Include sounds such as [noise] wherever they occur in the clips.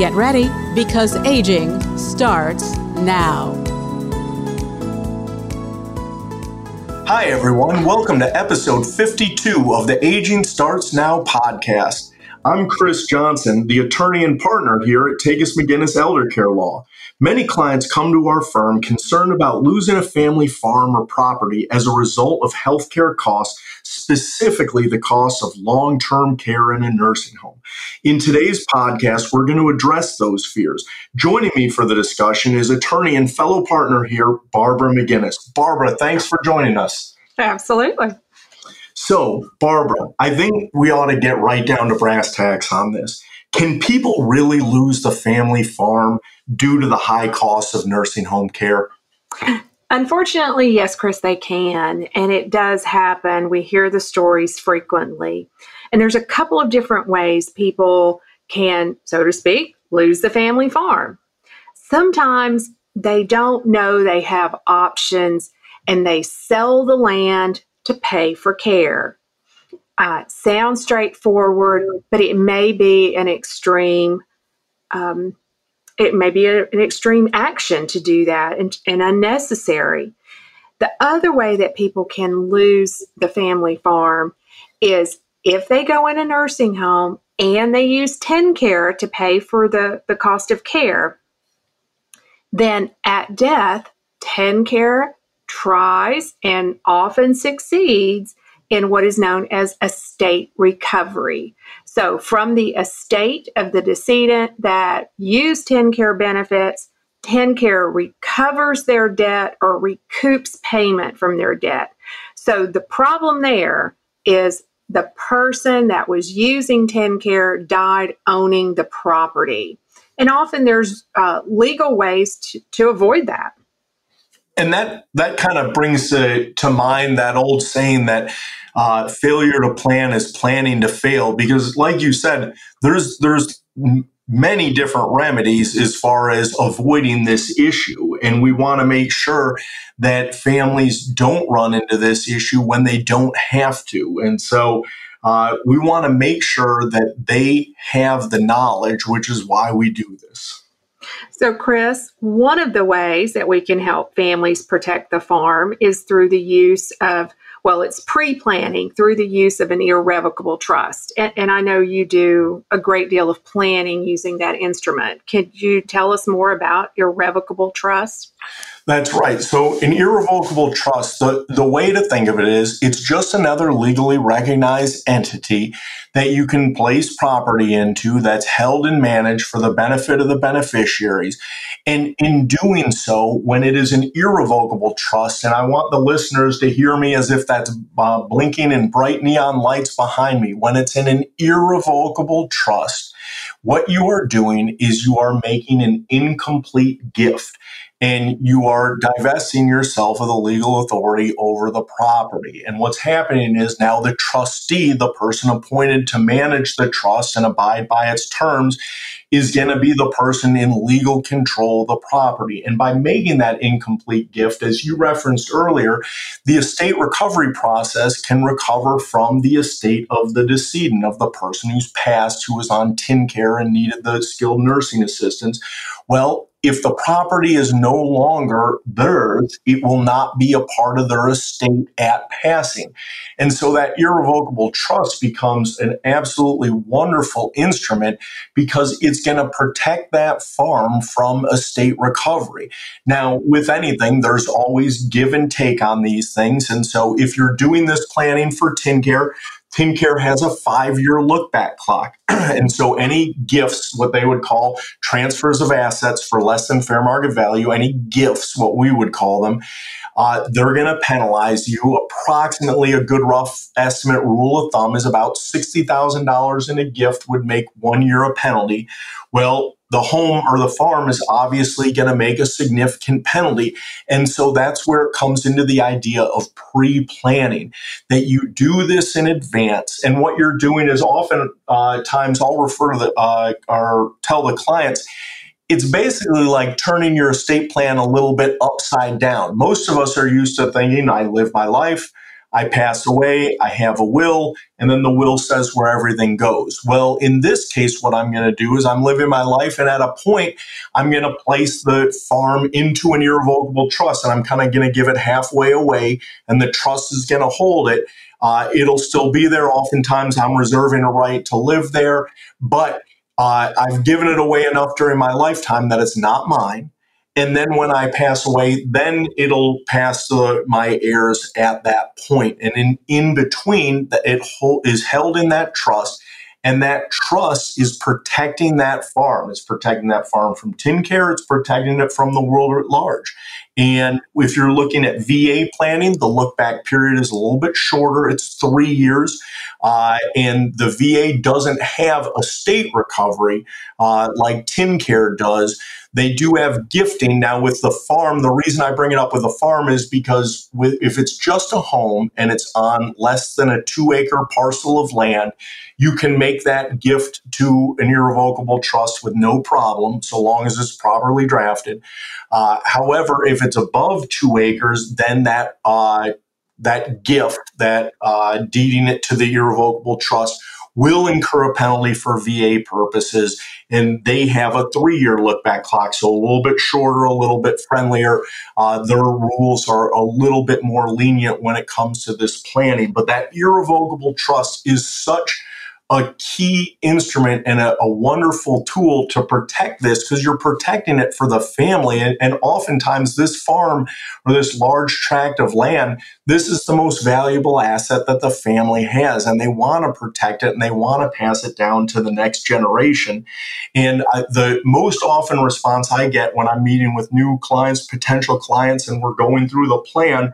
Get ready because aging starts now. Hi, everyone. Welcome to episode 52 of the Aging Starts Now podcast. I'm Chris Johnson, the attorney and partner here at Takacs McGinnis Elder Care Law. Many clients come to our firm concerned about losing a family farm or property as a result of healthcare costs, specifically the cost of long term care in a nursing home. In today's podcast, we're going to address those fears. Joining me for the discussion is attorney and fellow partner here, Barbara McGinnis. Barbara, thanks for joining us. Absolutely. So, Barbara, I think we ought to get right down to brass tacks on this. Can people really lose the family farm due to the high cost of nursing home care? Unfortunately, yes, Chris, they can. And it does happen. We hear the stories frequently. And there's a couple of different ways people can, so to speak, lose the family farm. Sometimes they don't know they have options and they sell the land to pay for care. Uh, sounds straightforward, but it may be an extreme. Um, it may be a, an extreme action to do that and, and unnecessary. The other way that people can lose the family farm is if they go in a nursing home and they use TennCare to pay for the, the cost of care, then at death, TennCare tries and often succeeds in what is known as estate recovery. So, from the estate of the decedent that used TennCare benefits, TennCare recovers their debt or recoups payment from their debt. So, the problem there is the person that was using TennCare died owning the property. And often there's uh, legal ways to, to avoid that and that that kind of brings to, to mind that old saying that uh, failure to plan is planning to fail because like you said there's there's many different remedies as far as avoiding this issue. And we want to make sure that families don't run into this issue when they don't have to. And so uh, we want to make sure that they have the knowledge which is why we do this so, Chris, one of the ways that we can help families protect the farm is through the use of, well, it's pre planning through the use of an irrevocable trust. And, and, I know you do a great deal of planning using that instrument. Can you tell us more about irrevocable trust? That's right. So, an irrevocable trust, the, the way to think of it is it's just another legally recognized entity that you can place property into that's held and managed for the benefit of the beneficiaries. And in doing so, when it is an irrevocable trust, and I want the listeners to hear me as if that's uh, blinking in bright neon lights behind me, when it's in an irrevocable trust, what you are doing is you are making an incomplete gift and you are divesting yourself of the legal authority over the property. And what's happening is now the trustee, the person appointed to manage the trust and abide by its terms, is going to be the person in legal control of the property. And by making that incomplete gift, as you referenced earlier, the estate recovery process can recover from the estate of the decedent, of the person who's passed, who was on TennCare and needed the skilled nursing assistance. Well, if the property is no longer theirs, it will not be a part of their estate at passing. And so that irrevocable trust becomes an absolutely wonderful instrument because it's going to protect that farm from estate recovery. Now, with anything, there's always give and take on these things. And so if you're doing this planning for TennCare, TennCare has a five year look back clock. [clears throat] and so any gifts, what they would call transfers of assets for less than fair market value, any gifts, what we would call them, uh, they're going to penalize you. Approximately a good rough estimate rule of thumb is about $60,000 in a gift would make one year a penalty. Well, the home or the farm is obviously going to make a significant penalty. And so that's where it comes into the idea of pre planning that you do this in advance. And what you're doing is often uh, times I'll refer to the, uh, or tell the clients, it's basically like turning your estate plan a little bit upside down. Most of us are used to thinking, I live my life. I pass away, I have a will, and then the will says where everything goes. Well, in this case, what I'm going to do is I'm living my life, and at a point, I'm going to place the farm into an irrevocable trust, and I'm kind of going to give it halfway away, and the trust is going to hold it. Uh, it'll still be there. Oftentimes, I'm reserving a right to live there, but uh, I've given it away enough during my lifetime that it's not mine. And then when I pass away, then it'll pass to my heirs at that point. And in, in between, it is held in that trust. And that trust is protecting that farm. It's protecting that farm from TennCare. It's protecting it from the world at large. And if you're looking at VA planning, the look back period is a little bit shorter. It's three years. Uh, and the VA doesn't have a state recovery uh, like TennCare does. They do have gifting now with the farm. The reason I bring it up with the farm is because with, if it's just a home and it's on less than a two acre parcel of land, you can make that gift to an irrevocable trust with no problem, so long as it's properly drafted. Uh, however, if it's above two acres, then that uh, that gift, that uh, deeding it to the irrevocable trust, will incur a penalty for VA purposes. And they have a three year look back clock, so a little bit shorter, a little bit friendlier. Uh, their rules are a little bit more lenient when it comes to this planning. But that irrevocable trust is such a key instrument and a, a wonderful tool to protect this because you're protecting it for the family. And, and, oftentimes, this farm or this large tract of land, this is the most valuable asset that the family has. And they want to protect it and they want to pass it down to the next generation. And I, the most often response I get when I'm meeting with new clients, potential clients, and we're going through the plan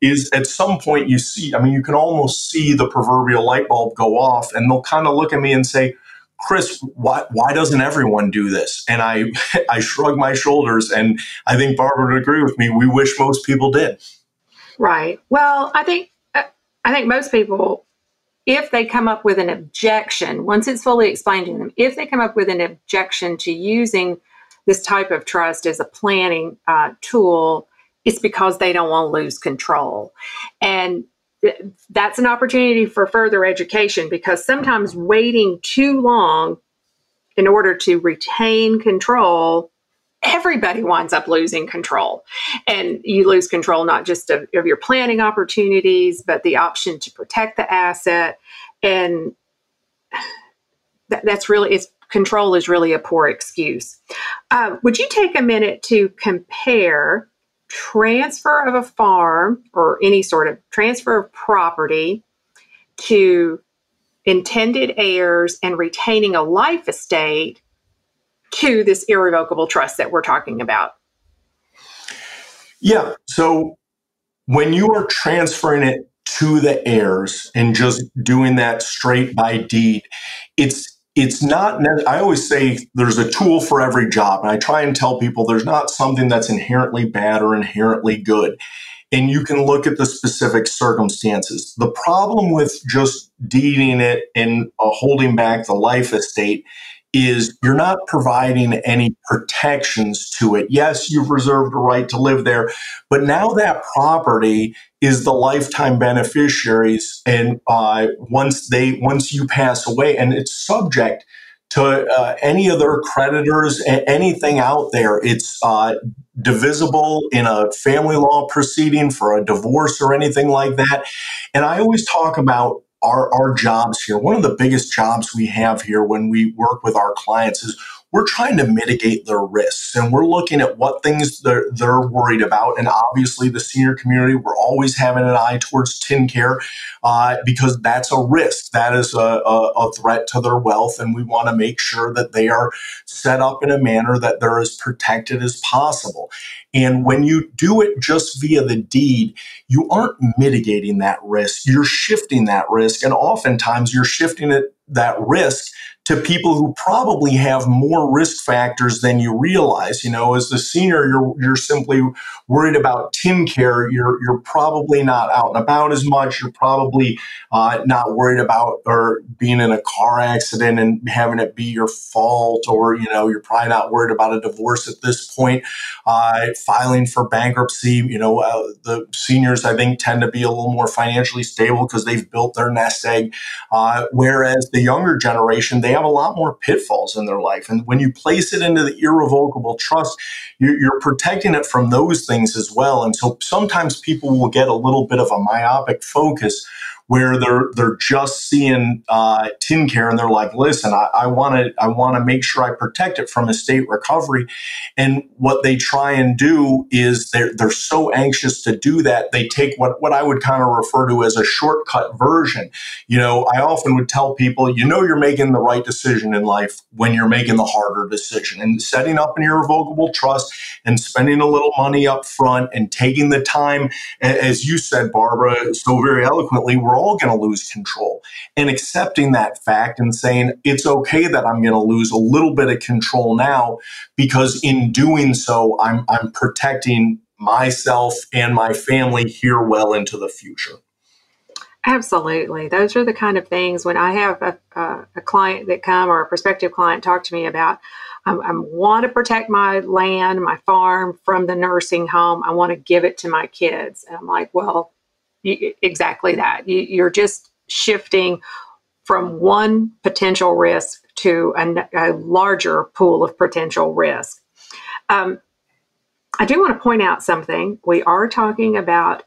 is at some point you see, I mean, you can almost see the proverbial light bulb go off, and they'll kind of look at me and say, Chris, why, why doesn't everyone do this? And I, [laughs] I shrug my shoulders, and I think Barbara would agree with me. We wish most people did. Right. Well, I think uh, I think most people, if they come up with an objection, once it's fully explained to them, if they come up with an objection to using this type of trust as a planning uh, tool, it's because they don't want to lose control. And that's an opportunity for further education because sometimes waiting too long in order to retain control everybody winds up losing control. And you lose control not just of, of, your planning opportunities but the option to protect the asset. And that, that's really it's control is really a poor excuse. Uh, would you take a minute to compare transfer of a farm or any sort of transfer of property to intended heirs and retaining a life estate to this irrevocable trust that we're talking about. Yeah. So when you are transferring it to the heirs and just doing that straight by deed, it's it's not i always say there's a tool for every job and i try and tell people there's not something that's inherently bad or inherently good. And you can look at the specific circumstances. The problem with just deeding it and uh, holding back the life estate is you're not providing any protections to it. Yes, you've reserved a right to live there, but now that property is the lifetime beneficiaries, and uh, once they once you pass away, and it's subject to uh, any other creditors, anything out there. It's uh, divisible in a family law proceeding for a divorce or anything like that. And I always talk about our, our jobs here, one of the biggest jobs we have here when we work with our clients is we're trying to mitigate their risks and we're looking at what things they're, they're worried about. And obviously, the senior community, we're always having an eye towards TennCare uh, because that's a risk. That is a, a, a threat to their wealth. And we want to make sure that they are set up in a manner that they're as protected as possible. And when you do it just via the deed, you aren't mitigating that risk. You're shifting that risk. And oftentimes you're shifting it, that risk to people who probably have more risk factors than you realize. You know, as the senior, you're you're simply worried about TennCare. You're you're probably not out and about as much. You're probably uh, not worried about or being in a car accident and having it be your fault, or you know, you're probably not worried about a divorce at this point. Uh, filing for bankruptcy. You know, uh, the seniors I think tend to be a little more financially stable because they've built their nest egg, uh, whereas the younger generation they have a lot more pitfalls in their life. And when you place it into the irrevocable trust, you're protecting it from those things as well. And so sometimes people will get a little bit of a myopic focus where they're they're just seeing uh, TennCare and they're like, listen, I want to I want to make sure I protect it from estate recovery. And what they try and do is they're they're so anxious to do that they take what what I would kind of refer to as a shortcut version. You know, I often would tell people, you know, you're making the right decision in life when you're making the harder decision and setting up an irrevocable trust and spending a little money up front and taking the time, as you said, Barbara, so very eloquently, we're all going to lose control. And accepting that fact and saying, it's okay that I'm going to lose a little bit of control now because in doing so, I'm, I'm protecting myself and my family here well into the future. Absolutely. Those are the kind of things when I have a, a, a client that come or a prospective client talk to me about, I, I want to protect my land, my farm from the nursing home. I want to give it to my kids. And I'm like, well, exactly that. You, you're just shifting from one potential risk to a, a larger pool of potential risk. Um, I do want to point out something. We are talking about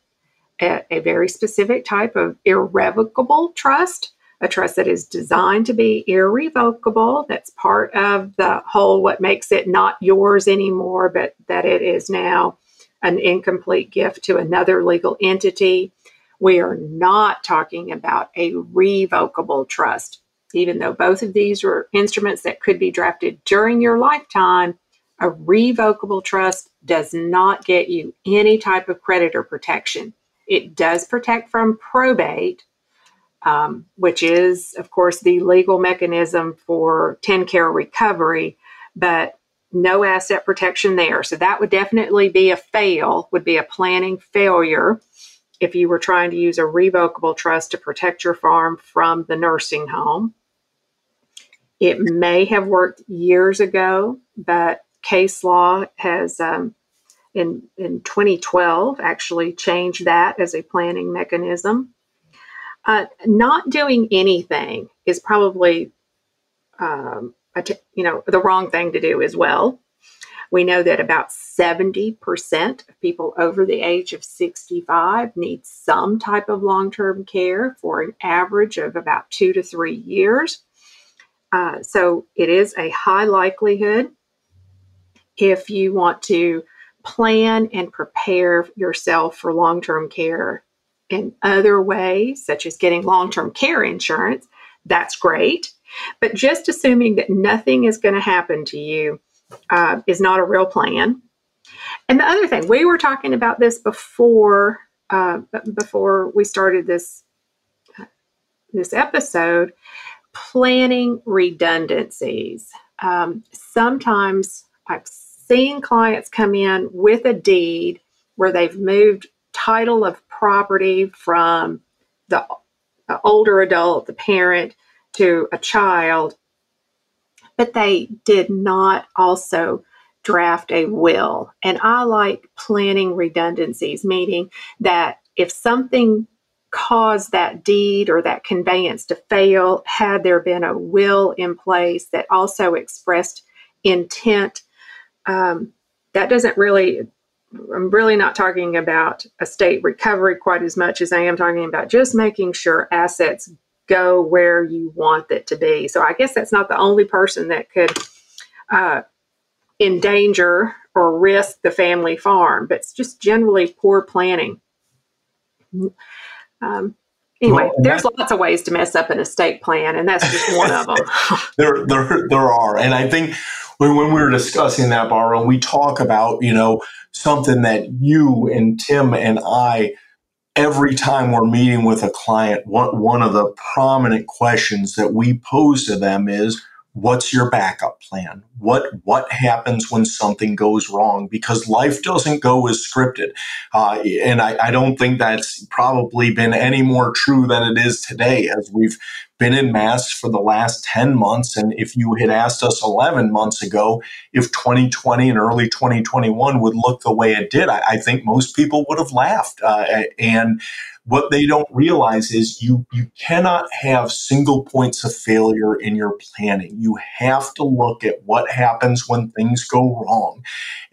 a, a, very specific type of irrevocable trust, a trust that is designed to be irrevocable. That's part of the whole what makes it not yours anymore, but that it is now an incomplete gift to another legal entity. We are not talking about a revocable trust, even though both of these are instruments that could be drafted during your lifetime. A revocable trust does not get you any type of creditor protection. It does protect from probate, um, which is, of course, the legal mechanism for TennCare recovery, but no asset protection there. So that would definitely be a fail, would be a planning failure if you were trying to use a revocable trust to protect your farm from the nursing home. It may have worked years ago, but case law has, um, in, in 2012, actually changed that as a planning mechanism. Uh, not doing anything is probably, um, you know, the wrong thing to do as well. We know that about 70% of people over the age of 65 need some type of long term care for an average of about two to three years. Uh, so it is a high likelihood if you want to plan and prepare yourself for long term care in other ways, such as getting long term care insurance, that's great. But just assuming that nothing is going to happen to you uh, is not a real plan. And the other thing, we were talking about this before uh, before we started this this episode. Planning redundancies. Um, sometimes I've seen clients come in with a deed where they've moved title of property from the, the older adult, the parent, to a child, but they did not also draft a will. And I like planning redundancies, meaning that if something caused that deed or that conveyance to fail, had there been a will in place that also expressed intent, um, that doesn't really, I'm really not talking about estate recovery quite as much as I am talking about just making sure assets go where you want it to be. So I guess that's not the only person that could uh, endanger or risk the family farm, but it's just generally poor planning. Um, anyway, well, there's lots of ways to mess up an estate plan, and that's just one of them. [laughs] there, there, there are, and I think when, when we were discussing that, Barbara, we talk about, you know, something that you and Tim and I, every time we're meeting with a client, one, one of the prominent questions that we pose to them is, what's your backup plan? What what happens when something goes wrong? Because life doesn't go as scripted. Uh, and I, I, don't think that's probably been any more true than it is today as we've been in masks for the last 10 months. And if you had asked us 11 months ago if 2020 and early 2021 would look the way it did i, I think most people would have laughed. Uh, and what they don't realize is you you cannot have single points of failure in your planning. You have to look at what happens when things go wrong.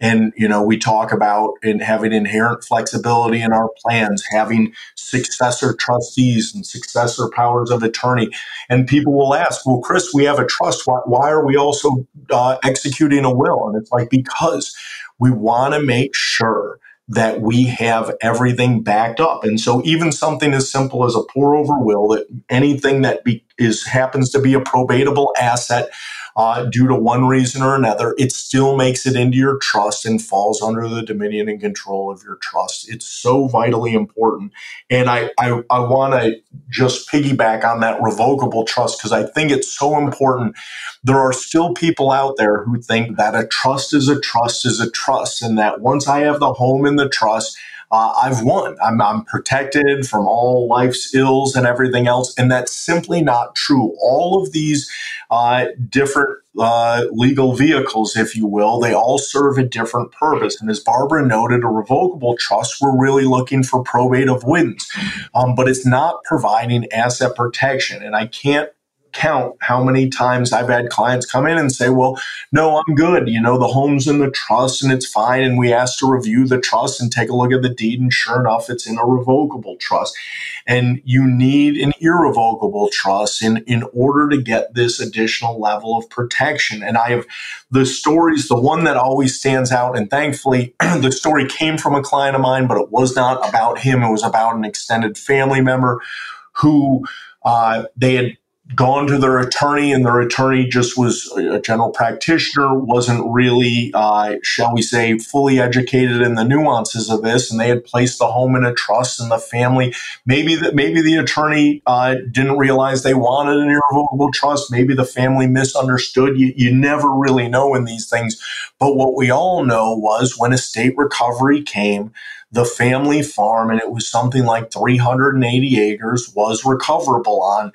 And you know, we talk about in having inherent flexibility in our plans, having successor trustees and successor powers of attorney. And people will ask, "Well, Chris, we have a trust. Why, why are we also uh, executing a will?" And it's like because we want to make sure that we have everything backed up. And so even something as simple as a pour over will that anything that be, is happens to be a probatable asset uh, due to one reason or another, it still makes it into your trust and falls under the dominion and control of your trust. It's so vitally important. And I, I, I want to just piggyback on that revocable trust because I think it's so important. There are still people out there who think that a trust is a trust is a trust, and that once I have the home in the trust, uh, I've won. I'm, I'm protected from all life's ills and everything else. And that's simply not true. All of these uh, different uh, legal vehicles, if you will, they all serve a different purpose. And as Barbara noted, a revocable trust, we're really looking for probate avoidance, um, but it's not providing asset protection. And I can't count how many times I've had clients come in and say, Well, no, I'm good. You know, the home's in the trust and it's fine. And we ask to review the trust and take a look at the deed. And sure enough, it's in a revocable trust. And you need an irrevocable trust in, in order to get this additional level of protection. And I have the stories, the one that always stands out, and thankfully [clears throat] the story came from a client of mine, but it was not about him. It was about an extended family member who uh, they had gone to their attorney and their attorney just was a general practitioner wasn't really uh, shall we say fully educated in the nuances of this and they had placed the home in a trust and the family maybe that maybe the attorney uh, didn't realize they wanted an irrevocable trust. Maybe the family misunderstood. You, you never really know in these things. But what we all know was when estate recovery came the family farm and it was something like 380 acres was recoverable on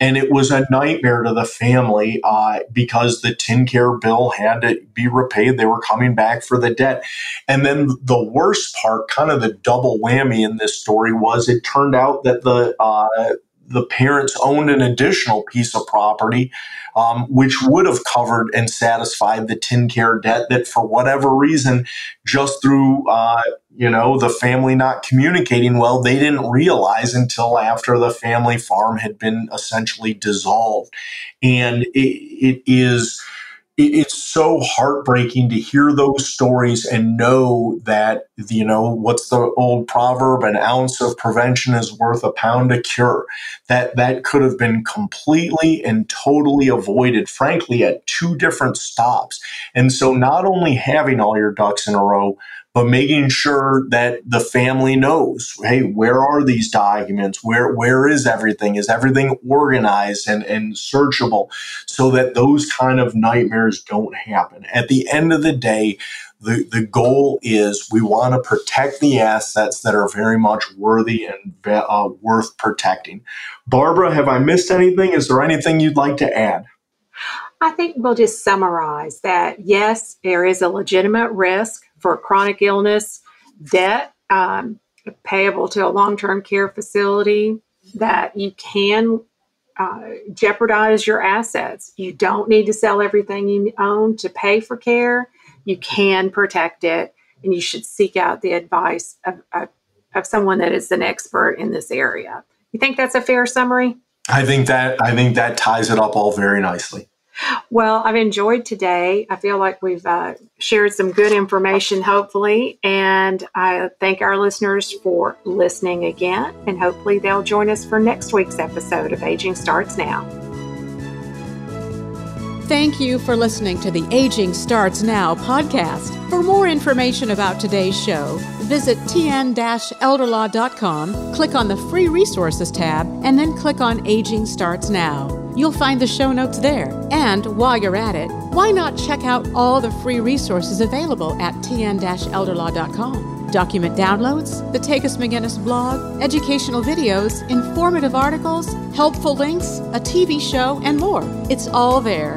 and it was a nightmare to the family uh, because the TennCare bill had to be repaid. They were coming back for the debt. And then the worst part, kind of the double whammy in this story, was it turned out that the uh, the parents owned an additional piece of property, um, which would have covered and satisfied the TennCare debt that, for whatever reason, just through uh, you know the family not communicating well, they didn't realize until after the family farm had been essentially dissolved, and it, it is it's so heartbreaking to hear those stories and know that you know what's the old proverb an ounce of prevention is worth a pound of cure. That that could have been completely and totally avoided frankly at two different stops. And so not only having all your ducks in a row but making sure that the family knows, hey, where are these documents? Where where is everything? Is everything organized and, and searchable so that those kind of nightmares don't happen? At the end of the day, the, the goal is we want to protect the assets that are very much worthy and uh, worth protecting. Barbara, have I missed anything? Is there anything you'd like to add? I think we'll just summarize that yes, there is a legitimate risk for chronic illness, debt um, payable to a long term care facility, that you can uh, jeopardize your assets. You don't need to sell everything you own to pay for care. You can protect it, and you should seek out the advice of, of, of someone that is an expert in this area. You think that's a fair summary? I think that I think that ties it up all very nicely. Well, I've enjoyed today. I feel like we've uh, shared some good information, hopefully. And I thank our listeners for listening again. And hopefully, they'll join us for next week's episode of Aging Starts Now. Thank you for listening to the Aging Starts Now podcast. For more information about today's show, visit tn-elderlaw.com, click on the Free Resources tab, and then click on Aging Starts Now. You'll find the show notes there. And while you're at it, why not check out all the free resources available at tn-elderlaw.com? document downloads, the Takacs McGinnis blog, educational videos, informative articles, helpful links, a TV show, and more. It's all there